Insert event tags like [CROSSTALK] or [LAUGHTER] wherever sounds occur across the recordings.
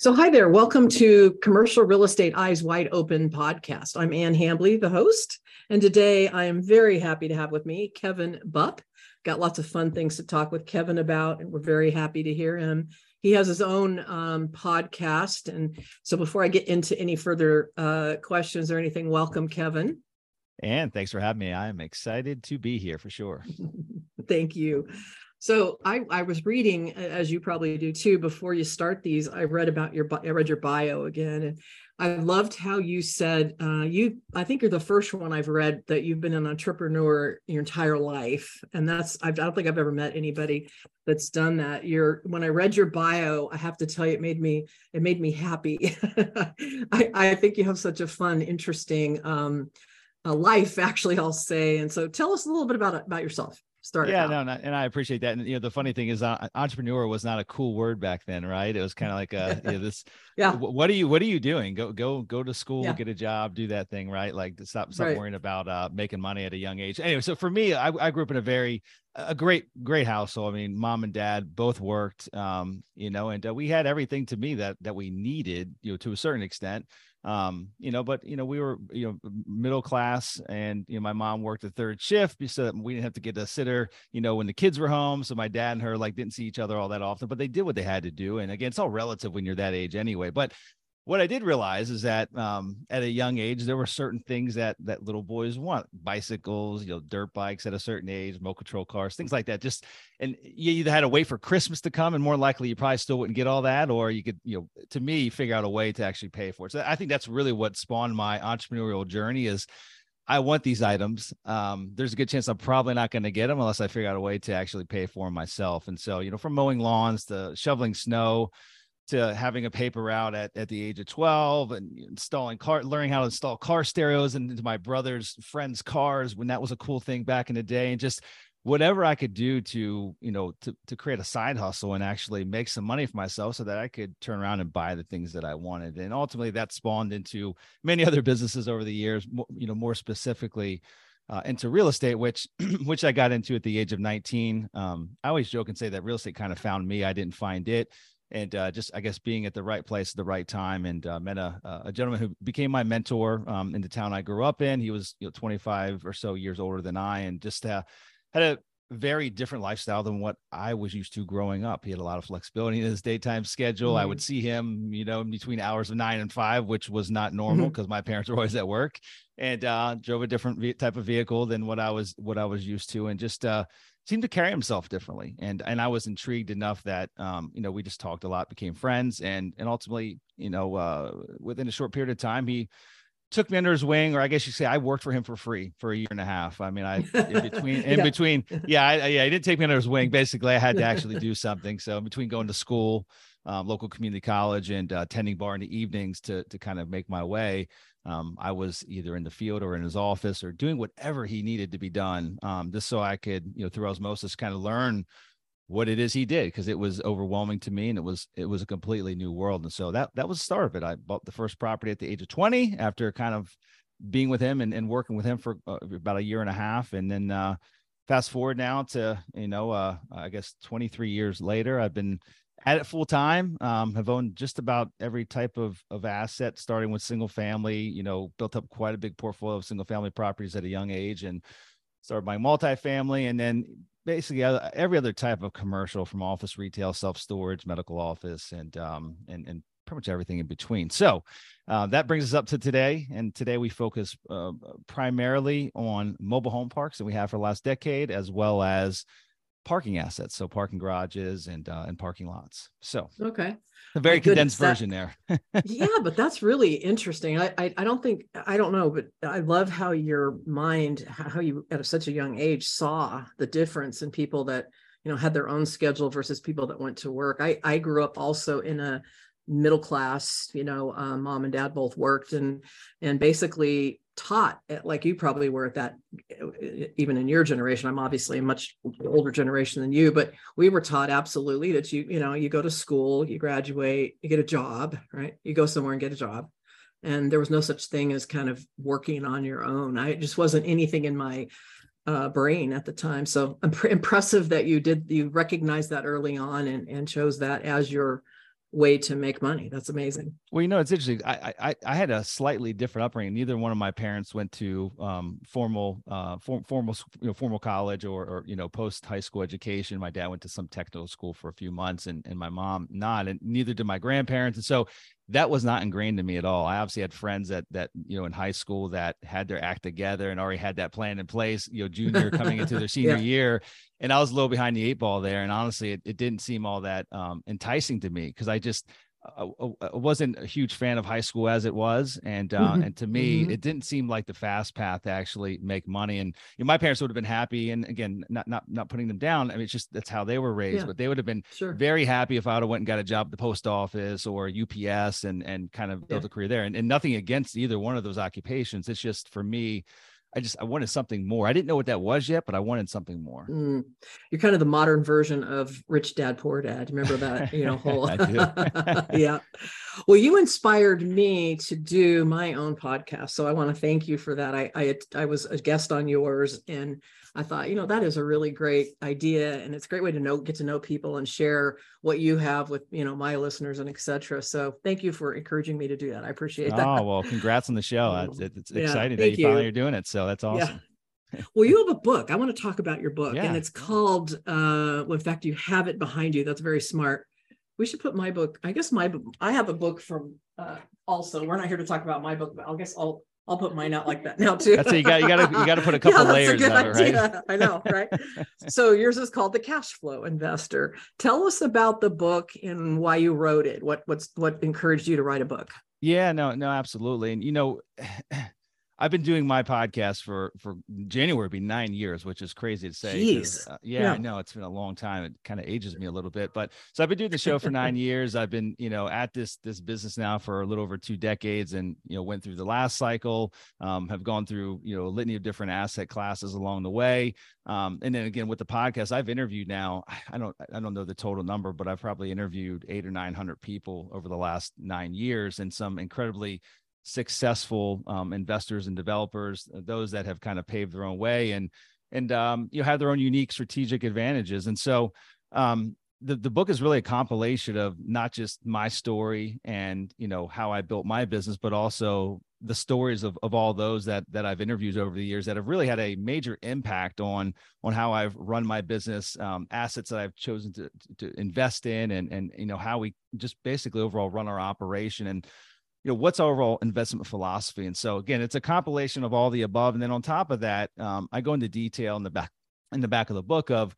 So, hi there. Welcome to Commercial Real Estate Eyes Wide Open podcast. I'm Ann Hambly, the host. And today I am very happy to have with me Kevin Bupp. Got lots of fun things to talk with Kevin about, and we're very happy to hear him. He has his own um, podcast. And so, before I get into any further uh, questions or anything, welcome, Kevin. And thanks for having me. I am excited to be here for sure. [LAUGHS] Thank you. So I, I was reading, as you probably do too, before you start these. I read about your I read your bio again, and I loved how you said uh, you. I think you're the first one I've read that you've been an entrepreneur your entire life, and that's I don't think I've ever met anybody that's done that. You're when I read your bio, I have to tell you, it made me it made me happy. [LAUGHS] I, I think you have such a fun, interesting um, life, [LAUGHS] actually. I'll say, and so tell us a little bit about about yourself start. Yeah, out. no, and I appreciate that. And you know, the funny thing is, uh, entrepreneur was not a cool word back then, right? It was kind of like a you know, [LAUGHS] this. yeah. What are you What are you doing? Go go go to school, yeah. get a job, do that thing, right? Like stop stop right. worrying about uh, making money at a young age. Anyway, so for me, I, I grew up in a very a great great household. I mean, mom and dad both worked, um, you know, and uh, we had everything to me that that we needed, you know, to a certain extent. Um you know but you know we were you know middle class and you know my mom worked a third shift so that we didn't have to get a sitter you know when the kids were home. So my dad and her like didn't see each other all that often but they did what they had to do. And again it's all relative when you're that age anyway. But what I did realize is that um, at a young age, there were certain things that that little boys want: bicycles, you know, dirt bikes at a certain age, remote control cars, things like that. Just and you either had to wait for Christmas to come, and more likely you probably still wouldn't get all that, or you could, you know, to me, figure out a way to actually pay for it. So I think that's really what spawned my entrepreneurial journey. Is I want these items. Um, there's a good chance I'm probably not going to get them unless I figure out a way to actually pay for them myself. And so, you know, from mowing lawns to shoveling snow to having a paper route at, at the age of 12 and installing car learning how to install car stereos into my brother's friends cars when that was a cool thing back in the day and just whatever i could do to you know to, to create a side hustle and actually make some money for myself so that i could turn around and buy the things that i wanted and ultimately that spawned into many other businesses over the years you know more specifically uh, into real estate, which [CLEARS THROAT] which I got into at the age of 19. Um, I always joke and say that real estate kind of found me. I didn't find it and uh, just I guess being at the right place at the right time, and uh, met a, a gentleman who became my mentor um, in the town I grew up in. He was you know, 25 or so years older than I, and just uh, had a very different lifestyle than what I was used to growing up. He had a lot of flexibility in his daytime schedule. Mm-hmm. I would mm-hmm. see him, you know, in between hours of nine and five, which was not normal because mm-hmm. my parents were always at work, and uh, drove a different type of vehicle than what I was what I was used to, and just uh, seemed to carry himself differently. And and I was intrigued enough that um, you know, we just talked a lot, became friends, and and ultimately, you know, uh, within a short period of time, he took me under his wing, or I guess you say I worked for him for free for a year and a half. I mean, I [LAUGHS] in between in yeah. between, yeah, I, yeah, he didn't take me under his wing. [LAUGHS] Basically, I had to actually do something. So in between going to school, um, local community college, and uh, attending bar in the evenings to to kind of make my way, um, I was either in the field or in his office or doing whatever he needed to be done, um, just so I could, you know, through osmosis, kind of learn what it is he did because it was overwhelming to me and it was it was a completely new world. And so that that was the start of it. I bought the first property at the age of 20 after kind of being with him and, and working with him for uh, about a year and a half, and then uh, fast forward now to you know uh, I guess 23 years later, I've been at it full time. Um, have owned just about every type of of asset, starting with single family. You know, built up quite a big portfolio of single family properties at a young age, and started buying multifamily, and then basically every other type of commercial, from office, retail, self storage, medical office, and um, and and pretty much everything in between. So uh, that brings us up to today, and today we focus uh, primarily on mobile home parks that we have for the last decade, as well as parking assets, so parking garages and uh, and parking lots. So okay, a very condensed version there. [LAUGHS] yeah, but that's really interesting. I, I, I don't think I don't know, but I love how your mind, how you at such a young age saw the difference in people that you know had their own schedule versus people that went to work. I I grew up also in a middle class you know um, mom and dad both worked and and basically taught like you probably were at that even in your generation. I'm obviously a much older generation than you but we were taught absolutely that you you know you go to school you graduate you get a job right? You go somewhere and get a job. And there was no such thing as kind of working on your own. I just wasn't anything in my uh, brain at the time. So [LAUGHS] impressive that you did you recognized that early on and, and chose that as your way to make money. That's amazing. Well, you know, it's interesting. I I, I had a slightly different upbringing. Neither one of my parents went to um, formal uh, form, formal you know formal college or or you know post high school education. My dad went to some technical school for a few months, and and my mom not, and neither did my grandparents. And so that was not ingrained in me at all. I obviously had friends that that you know in high school that had their act together and already had that plan in place. You know, junior coming into their [LAUGHS] senior yeah. year, and I was a little behind the eight ball there. And honestly, it, it didn't seem all that um, enticing to me because I just I, I, wasn't a huge fan of high school as it was, and uh, mm-hmm. and to me, mm-hmm. it didn't seem like the fast path to actually make money. And you know, my parents would have been happy, and again, not not not putting them down. I mean, it's just that's how they were raised. Yeah. But they would have been sure. very happy if I would have went and got a job at the post office or UPS and and kind of built yeah. a career there. And, and nothing against either one of those occupations. It's just for me, I just I wanted something more. I didn't know what that was yet, but I wanted something more. Mm. You're kind of the modern version of Rich Dad Poor Dad. Remember that, you know, [LAUGHS] whole [LAUGHS] [LAUGHS] yeah. Well, you inspired me to do my own podcast, so I want to thank you for that. I I I was a guest on yours, and I thought, you know, that is a really great idea, and it's a great way to know get to know people and share what you have with you know my listeners and etc. So thank you for encouraging me to do that. I appreciate that. Oh well, congrats on the show. It's, it's yeah, exciting that you, you finally are doing it. So that's awesome. Yeah. [LAUGHS] well, you have a book. I want to talk about your book, yeah. and it's called. uh well, in fact, you have it behind you. That's very smart. We should put my book. I guess my I have a book from. uh also, we're not here to talk about my book, but I guess I'll I'll put mine out like that now too. That's it. You got you got to you got to put a [LAUGHS] couple yeah, layers of it, right? I know, [LAUGHS] right? so yours is called the Cash Flow Investor. Tell us about the book and why you wrote it. What what's what encouraged you to write a book? Yeah, no, no, absolutely. And you know, I've been doing my podcast for for January be nine years, which is crazy to say. Jeez. Uh, yeah, yeah, I know it's been a long time. It kind of ages me a little bit, but so I've been doing the show for nine [LAUGHS] years. I've been you know at this this business now for a little over two decades, and you know went through the last cycle, um, have gone through you know a litany of different asset classes along the way, um, and then again with the podcast, I've interviewed now. I don't I don't know the total number, but I've probably interviewed eight or nine hundred people over the last nine years, and some incredibly successful um, investors and developers, uh, those that have kind of paved their own way and and um, you know have their own unique strategic advantages. And so um, the the book is really a compilation of not just my story and you know how I built my business, but also the stories of, of all those that that I've interviewed over the years that have really had a major impact on on how I've run my business, um, assets that I've chosen to to invest in, and and you know how we just basically overall run our operation. And you know what's our overall investment philosophy? And so again it's a compilation of all the above. And then on top of that um, i go into detail in the back in the back of the book of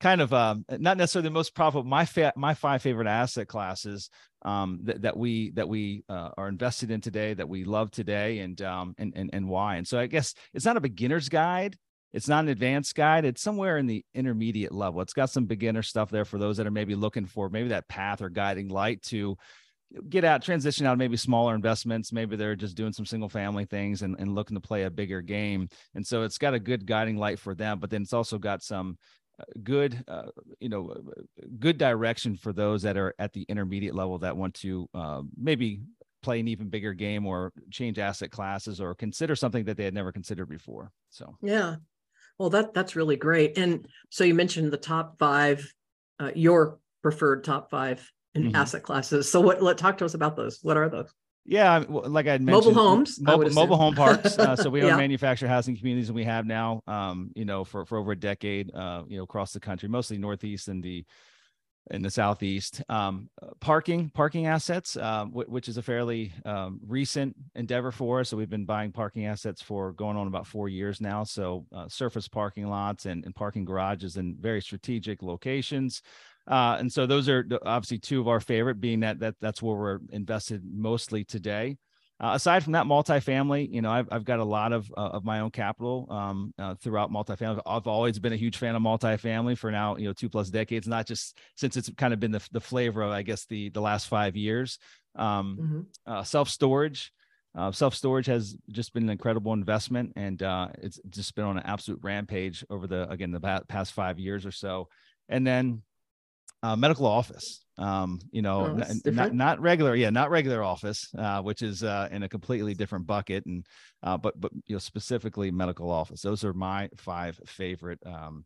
kind of um, not necessarily the most profitable my fa- my five favorite asset classes um, that, that we that we uh, are invested in today that we love today and, um, and and and why. And so i guess it's not a beginner's guide. It's not an advanced guide. It's somewhere in the intermediate level. It's got some beginner stuff there for those that are maybe looking for maybe that path or guiding light to get out, transition out maybe smaller investments. Maybe they're just doing some single family things and, and looking to play a bigger game. And so it's got a good guiding light for them, but then it's also got some uh, good, uh, you know, good direction for those that are at the intermediate level that want to uh, maybe play an even bigger game or change asset classes or consider something that they had never considered before. So, yeah. Well, that that's really great. And so you mentioned the top five, uh, your preferred top five in mm-hmm. asset classes. So what let talk to us about those. What are those? Yeah, like I mentioned, mobile homes, mobile, mobile home parks. Uh, so we [LAUGHS] own yeah. manufactured housing communities, and we have now, um, you know, for for over a decade, uh, you know, across the country, mostly Northeast and the in the southeast um, parking parking assets uh, w- which is a fairly um, recent endeavor for us so we've been buying parking assets for going on about four years now so uh, surface parking lots and, and parking garages in very strategic locations uh, and so those are obviously two of our favorite, being that that that's where we're invested mostly today. Uh, aside from that, multifamily, you know, I've, I've got a lot of uh, of my own capital um, uh, throughout multifamily. I've always been a huge fan of multifamily for now, you know, two plus decades. Not just since it's kind of been the, the flavor of, I guess, the the last five years. Um, mm-hmm. Uh, self storage, uh, self storage has just been an incredible investment, and uh, it's just been on an absolute rampage over the again the past five years or so. And then uh, medical office. Um, you know, oh, n- not, not regular, yeah, not regular office, uh, which is uh, in a completely different bucket, and uh, but but you know specifically medical office. Those are my five favorite um,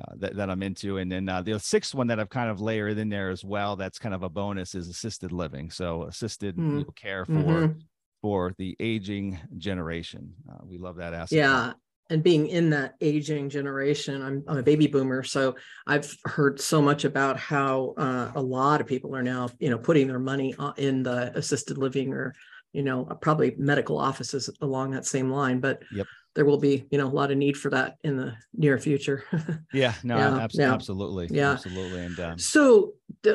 uh, that, that I'm into. And then uh, the sixth one that I've kind of layered in there as well, that's kind of a bonus is assisted living. So assisted mm. care for mm-hmm. for the aging generation. Uh, we love that aspect. Yeah. And being in that aging generation, I'm, I'm a baby boomer, so I've heard so much about how uh, a lot of people are now, you know, putting their money in the assisted living or, you know, probably medical offices along that same line. But yep there will be you know a lot of need for that in the near future [LAUGHS] yeah no yeah, ab- yeah. absolutely yeah absolutely and um, so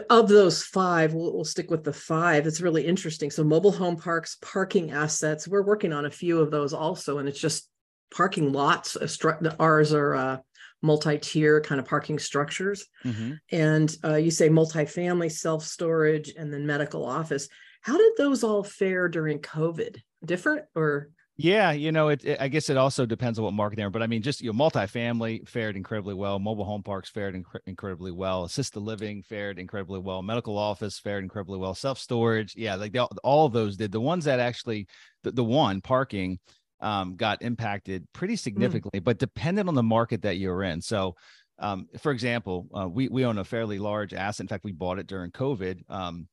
of those five we'll, we'll stick with the five it's really interesting so mobile home parks parking assets we're working on a few of those also and it's just parking lots stru- ours are uh, multi-tier kind of parking structures mm-hmm. and uh, you say multi-family self-storage and then medical office how did those all fare during covid different or yeah, you know, it, it, I guess it also depends on what market they're. But I mean, just you know, multifamily fared incredibly well. Mobile home parks fared inc- incredibly well. Assisted living fared incredibly well. Medical office fared incredibly well. Self storage, yeah, like they, all of those did. The ones that actually, the, the one parking, um, got impacted pretty hmm. significantly, mm. but dependent on the market that you're in. So, um, for example, uh, we we own a fairly large asset. In fact, we bought it during COVID. Um,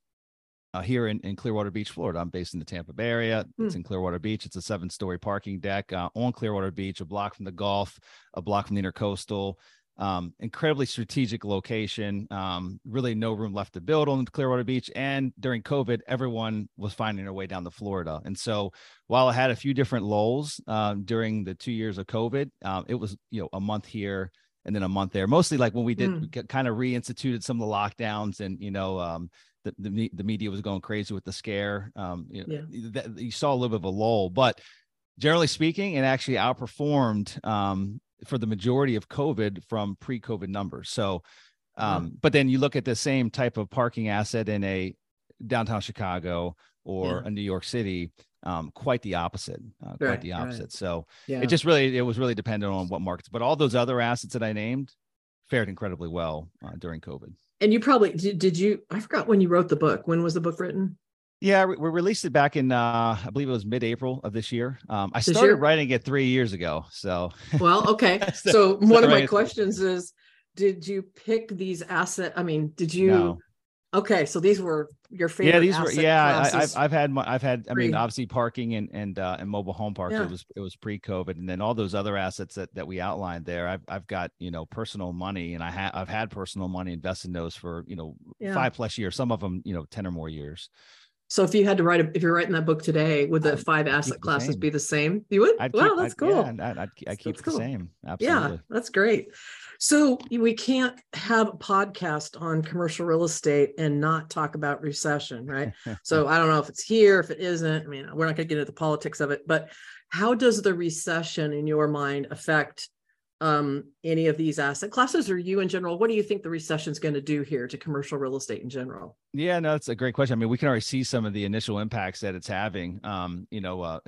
uh, here in, in Clearwater Beach, Florida. I'm based in the Tampa Bay area. It's mm. in Clearwater Beach. It's a seven story parking deck uh, on Clearwater Beach, a block from the Gulf, a block from the Intercoastal. Um, incredibly strategic location. Um, really, no room left to build on Clearwater Beach. And during COVID, everyone was finding their way down to Florida. And so, while I had a few different lulls um, during the two years of COVID, um, it was you know a month here and then a month there. Mostly like when we did mm. kind of reinstituted some of the lockdowns and you know um, the, the, the media was going crazy with the scare. Um, you, know, yeah. that, you saw a little bit of a lull, but generally speaking, it actually outperformed um, for the majority of COVID from pre-COVID numbers. So, um, but then you look at the same type of parking asset in a downtown Chicago or yeah. a New York City, um, quite the opposite, uh, right, quite the opposite. Right. So yeah. it just really, it was really dependent on what markets, but all those other assets that I named fared incredibly well uh, during COVID and you probably did, did you i forgot when you wrote the book when was the book written yeah we released it back in uh i believe it was mid-april of this year um i started year? writing it three years ago so well okay [LAUGHS] so one of my questions is did you pick these asset i mean did you no. Okay, so these were your favorite. Yeah, these were. Yeah, I, have I've had my, I've had. I mean, obviously parking and and uh, and mobile home park. Yeah. It was it was pre COVID, and then all those other assets that that we outlined there. I've I've got you know personal money, and I have I've had personal money invested in those for you know yeah. five plus years. Some of them you know ten or more years. So if you had to write, a, if you're writing that book today, would the I'd five asset classes the be the same? You would? I'd wow, keep, that's I'd, cool. Yeah, I'd, I'd, I'd keep cool. the same. Absolutely. Yeah, that's great. So we can't have a podcast on commercial real estate and not talk about recession, right? [LAUGHS] so I don't know if it's here, if it isn't. I mean, we're not going to get into the politics of it, but how does the recession, in your mind, affect um, any of these asset classes or you in general? What do you think the recession is going to do here to commercial real estate in general? Yeah, no, that's a great question. I mean, we can already see some of the initial impacts that it's having. Um, you know, uh,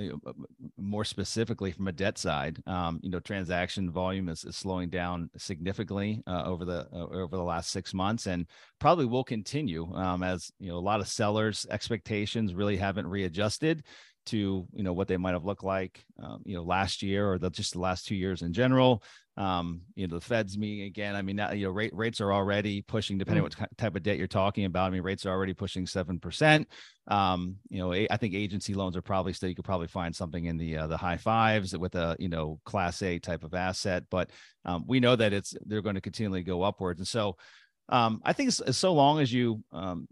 more specifically from a debt side, um, you know, transaction volume is, is slowing down significantly uh, over the uh, over the last six months, and probably will continue um, as you know a lot of sellers' expectations really haven't readjusted to you know what they might have looked like um, you know last year or the, just the last two years in general. Um, you know the fed's meeting again. I mean now, you know rate, rates are already pushing depending mm. what type of debt you're talking about i mean rates are already pushing 7% um, you know i think agency loans are probably still you could probably find something in the uh, the high fives with a you know class a type of asset. But um, we know that it's they're going to continually go upwards. And so um, I think so long as you um,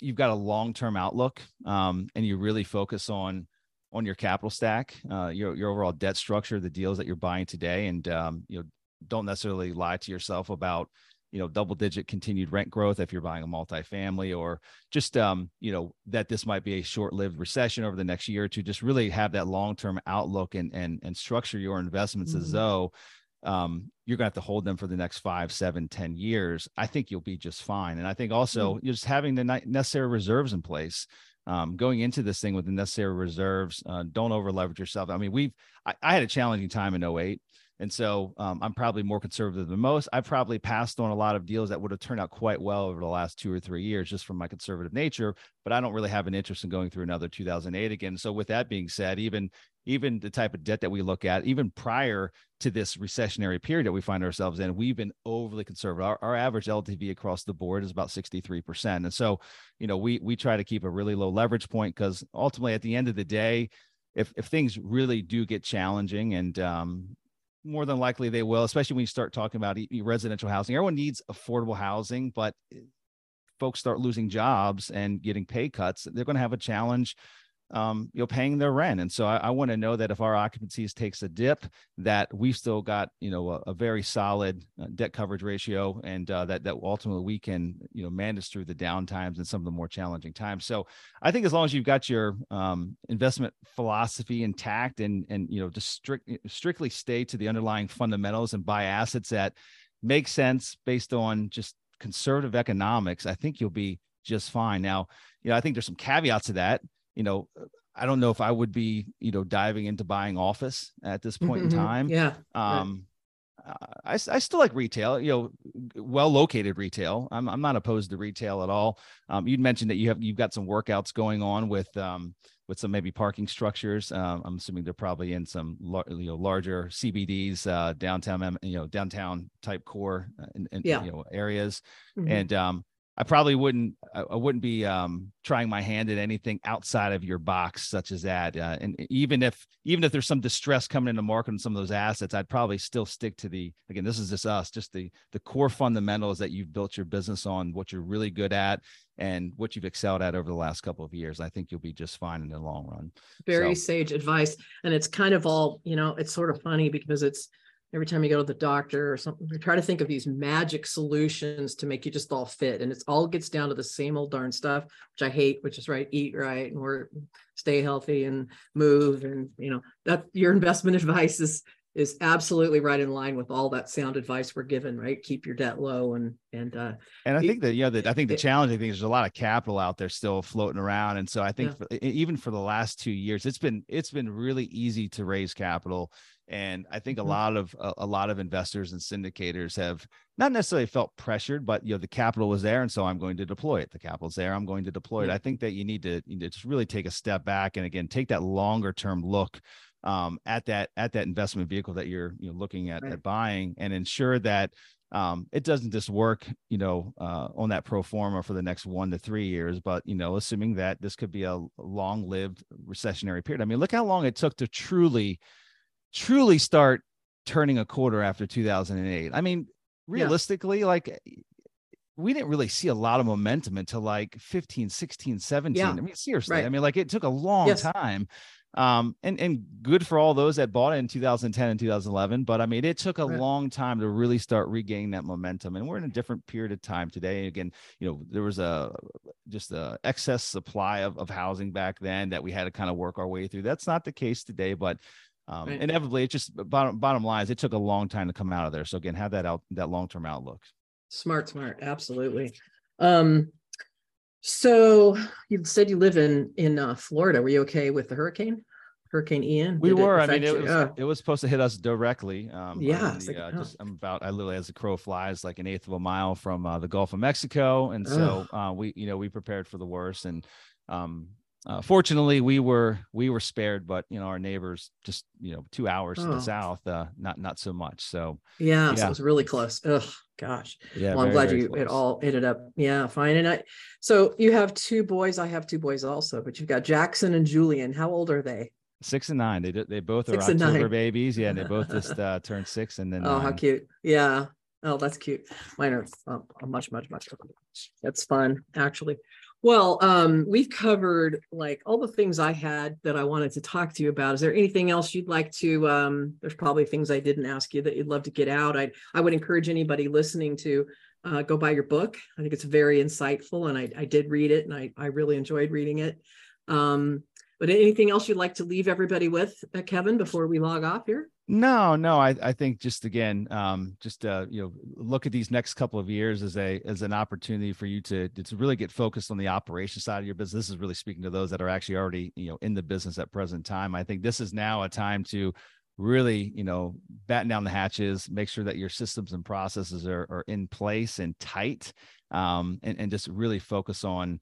you've got a long term outlook um, and you really focus on on your capital stack, uh, your your overall debt structure, the deals that you're buying today, and um, you know don't necessarily lie to yourself about you know double digit continued rent growth if you're buying a multifamily or just um, you know that this might be a short lived recession over the next year or two. Just really have that long term outlook and and and structure your investments mm-hmm. as though um, you're gonna have to hold them for the next five, seven, ten years. I think you'll be just fine. And I think also mm-hmm. just having the necessary reserves in place um, going into this thing with the necessary reserves. Uh, don't over leverage yourself. I mean, we've I, I, had a challenging time in 08. And so um, I'm probably more conservative than most. I probably passed on a lot of deals that would have turned out quite well over the last two or three years just from my conservative nature. But I don't really have an interest in going through another 2008 again. So with that being said, even even the type of debt that we look at, even prior to this recessionary period that we find ourselves in, we've been overly conservative. Our, our average LTV across the board is about 63%. And so, you know, we we try to keep a really low leverage point because ultimately at the end of the day, if if things really do get challenging and um, more than likely they will, especially when you start talking about residential housing. Everyone needs affordable housing, but folks start losing jobs and getting pay cuts, they're going to have a challenge um, you know, paying their rent. And so I, I want to know that if our occupancies takes a dip, that we've still got, you know, a, a very solid uh, debt coverage ratio and uh, that, that ultimately we can, you know, manage through the downtimes and some of the more challenging times. So I think as long as you've got your um, investment philosophy intact and, and, you know, just strict, strictly stay to the underlying fundamentals and buy assets that make sense based on just conservative economics, I think you'll be just fine. Now, you know, I think there's some caveats to that you know, I don't know if I would be, you know, diving into buying office at this point mm-hmm. in time. Yeah. Um, right. I, I still like retail, you know, well located retail. I'm, I'm not opposed to retail at all. Um, you'd mentioned that you have, you've got some workouts going on with, um, with some maybe parking structures. Um, I'm assuming they're probably in some you know larger CBDs, uh, downtown you know downtown type core uh, in, in yeah. you know areas, mm-hmm. and um, I probably wouldn't I wouldn't be um, trying my hand at anything outside of your box such as that. Uh, and even if even if there's some distress coming in the market on some of those assets, I'd probably still stick to the again this is just us just the the core fundamentals that you've built your business on, what you're really good at, and what you've excelled at over the last couple of years. I think you'll be just fine in the long run. Very so. sage advice, and it's kind of all you know. It's sort of funny because it's every time you go to the doctor or something, we try to think of these magic solutions to make you just all fit. And it's all gets down to the same old darn stuff, which I hate, which is right, eat right and work, stay healthy and move. And you know, that your investment [LAUGHS] advice is is absolutely right in line with all that sound advice we're given, right? Keep your debt low and and uh and I think that yeah, that I think the challenging thing is there's a lot of capital out there still floating around. And so I think yeah. for, even for the last two years, it's been it's been really easy to raise capital and i think a mm-hmm. lot of a, a, lot of investors and syndicators have not necessarily felt pressured but you know the capital was there and so i'm going to deploy it the capital's there i'm going to deploy it i think that you need to, you need to just really take a step back and again take that longer term look um, at that at that investment vehicle that you're you know looking at, right. at buying and ensure that um, it doesn't just work, you know, uh, on that pro forma for the next one to three years, but you know, assuming that this could be a long-lived recessionary period. I mean, look how long it took to truly truly start turning a quarter after 2008. I mean, realistically, yeah. like we didn't really see a lot of momentum until like 15, 16, 17. Yeah. I mean, seriously, right. I mean, like it took a long yes. time. Um, and, and good for all those that bought it in 2010 and 2011. But I mean, it took a right. long time to really start regaining that momentum. And we're in a different period of time today. Again, you know, there was a just a excess supply of, of housing back then that we had to kind of work our way through. That's not the case today, but um, right. inevitably it just bottom bottom line is it took a long time to come out of there. So again have that out that long-term outlook. Smart smart. Absolutely. Um so you said you live in in uh, florida. Were you okay with the hurricane? Hurricane ian? We were. I mean it was, oh. it was supposed to hit us directly um yeah the, like, uh, oh. just i'm about i literally as a crow flies like an eighth of a mile from uh, the gulf of mexico. And so uh, we you know we prepared for the worst and um uh, fortunately we were we were spared but you know our neighbors just you know two hours oh. to the oh. south uh not not so much so yeah, yeah. So it was really close oh gosh yeah well i'm glad you close. it all ended up yeah fine and i so you have two boys i have two boys also but you've got jackson and julian how old are they six and nine they they both six are october babies yeah they both just [LAUGHS] uh turned six and then oh nine. how cute yeah oh that's cute mine are uh, much much much that's fun actually well, um, we've covered like all the things I had that I wanted to talk to you about. Is there anything else you'd like to? Um, there's probably things I didn't ask you that you'd love to get out. I I would encourage anybody listening to uh, go buy your book. I think it's very insightful, and I I did read it, and I I really enjoyed reading it. Um, but anything else you'd like to leave everybody with, uh, Kevin, before we log off here? No, no. I, I think just again, um, just uh, you know, look at these next couple of years as a as an opportunity for you to to really get focused on the operation side of your business. This is really speaking to those that are actually already you know in the business at present time. I think this is now a time to really you know batten down the hatches, make sure that your systems and processes are are in place and tight, um, and and just really focus on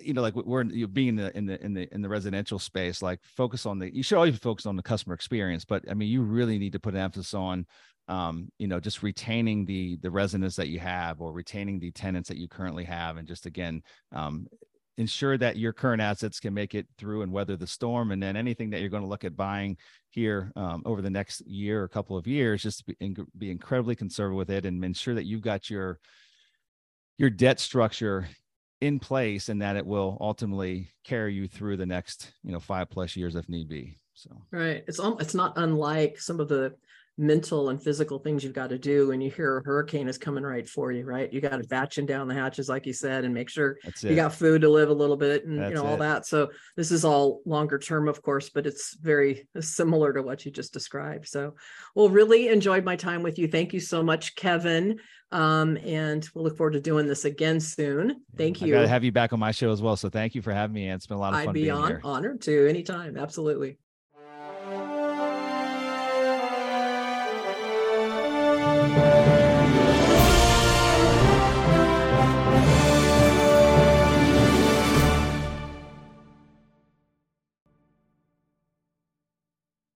you know, like we're you being in the in the in the in the residential space, like focus on the. You should always focus on the customer experience, but I mean, you really need to put an emphasis on, um, you know, just retaining the the residents that you have, or retaining the tenants that you currently have, and just again, um, ensure that your current assets can make it through and weather the storm and then anything that you're going to look at buying here um, over the next year or couple of years just be, be incredibly conservative with it and ensure that you've got your your debt structure in place and that it will ultimately carry you through the next you know five plus years if need be so. Right. It's it's not unlike some of the mental and physical things you've got to do when you hear a hurricane is coming right for you right you got to batching down the hatches like you said and make sure you got food to live a little bit and That's you know all it. that so this is all longer term of course but it's very similar to what you just described so well really enjoyed my time with you thank you so much kevin um, and we'll look forward to doing this again soon. Thank you. I gotta have you back on my show as well. So thank you for having me. And it's been a lot of fun. I'd be on, honored to anytime. Absolutely.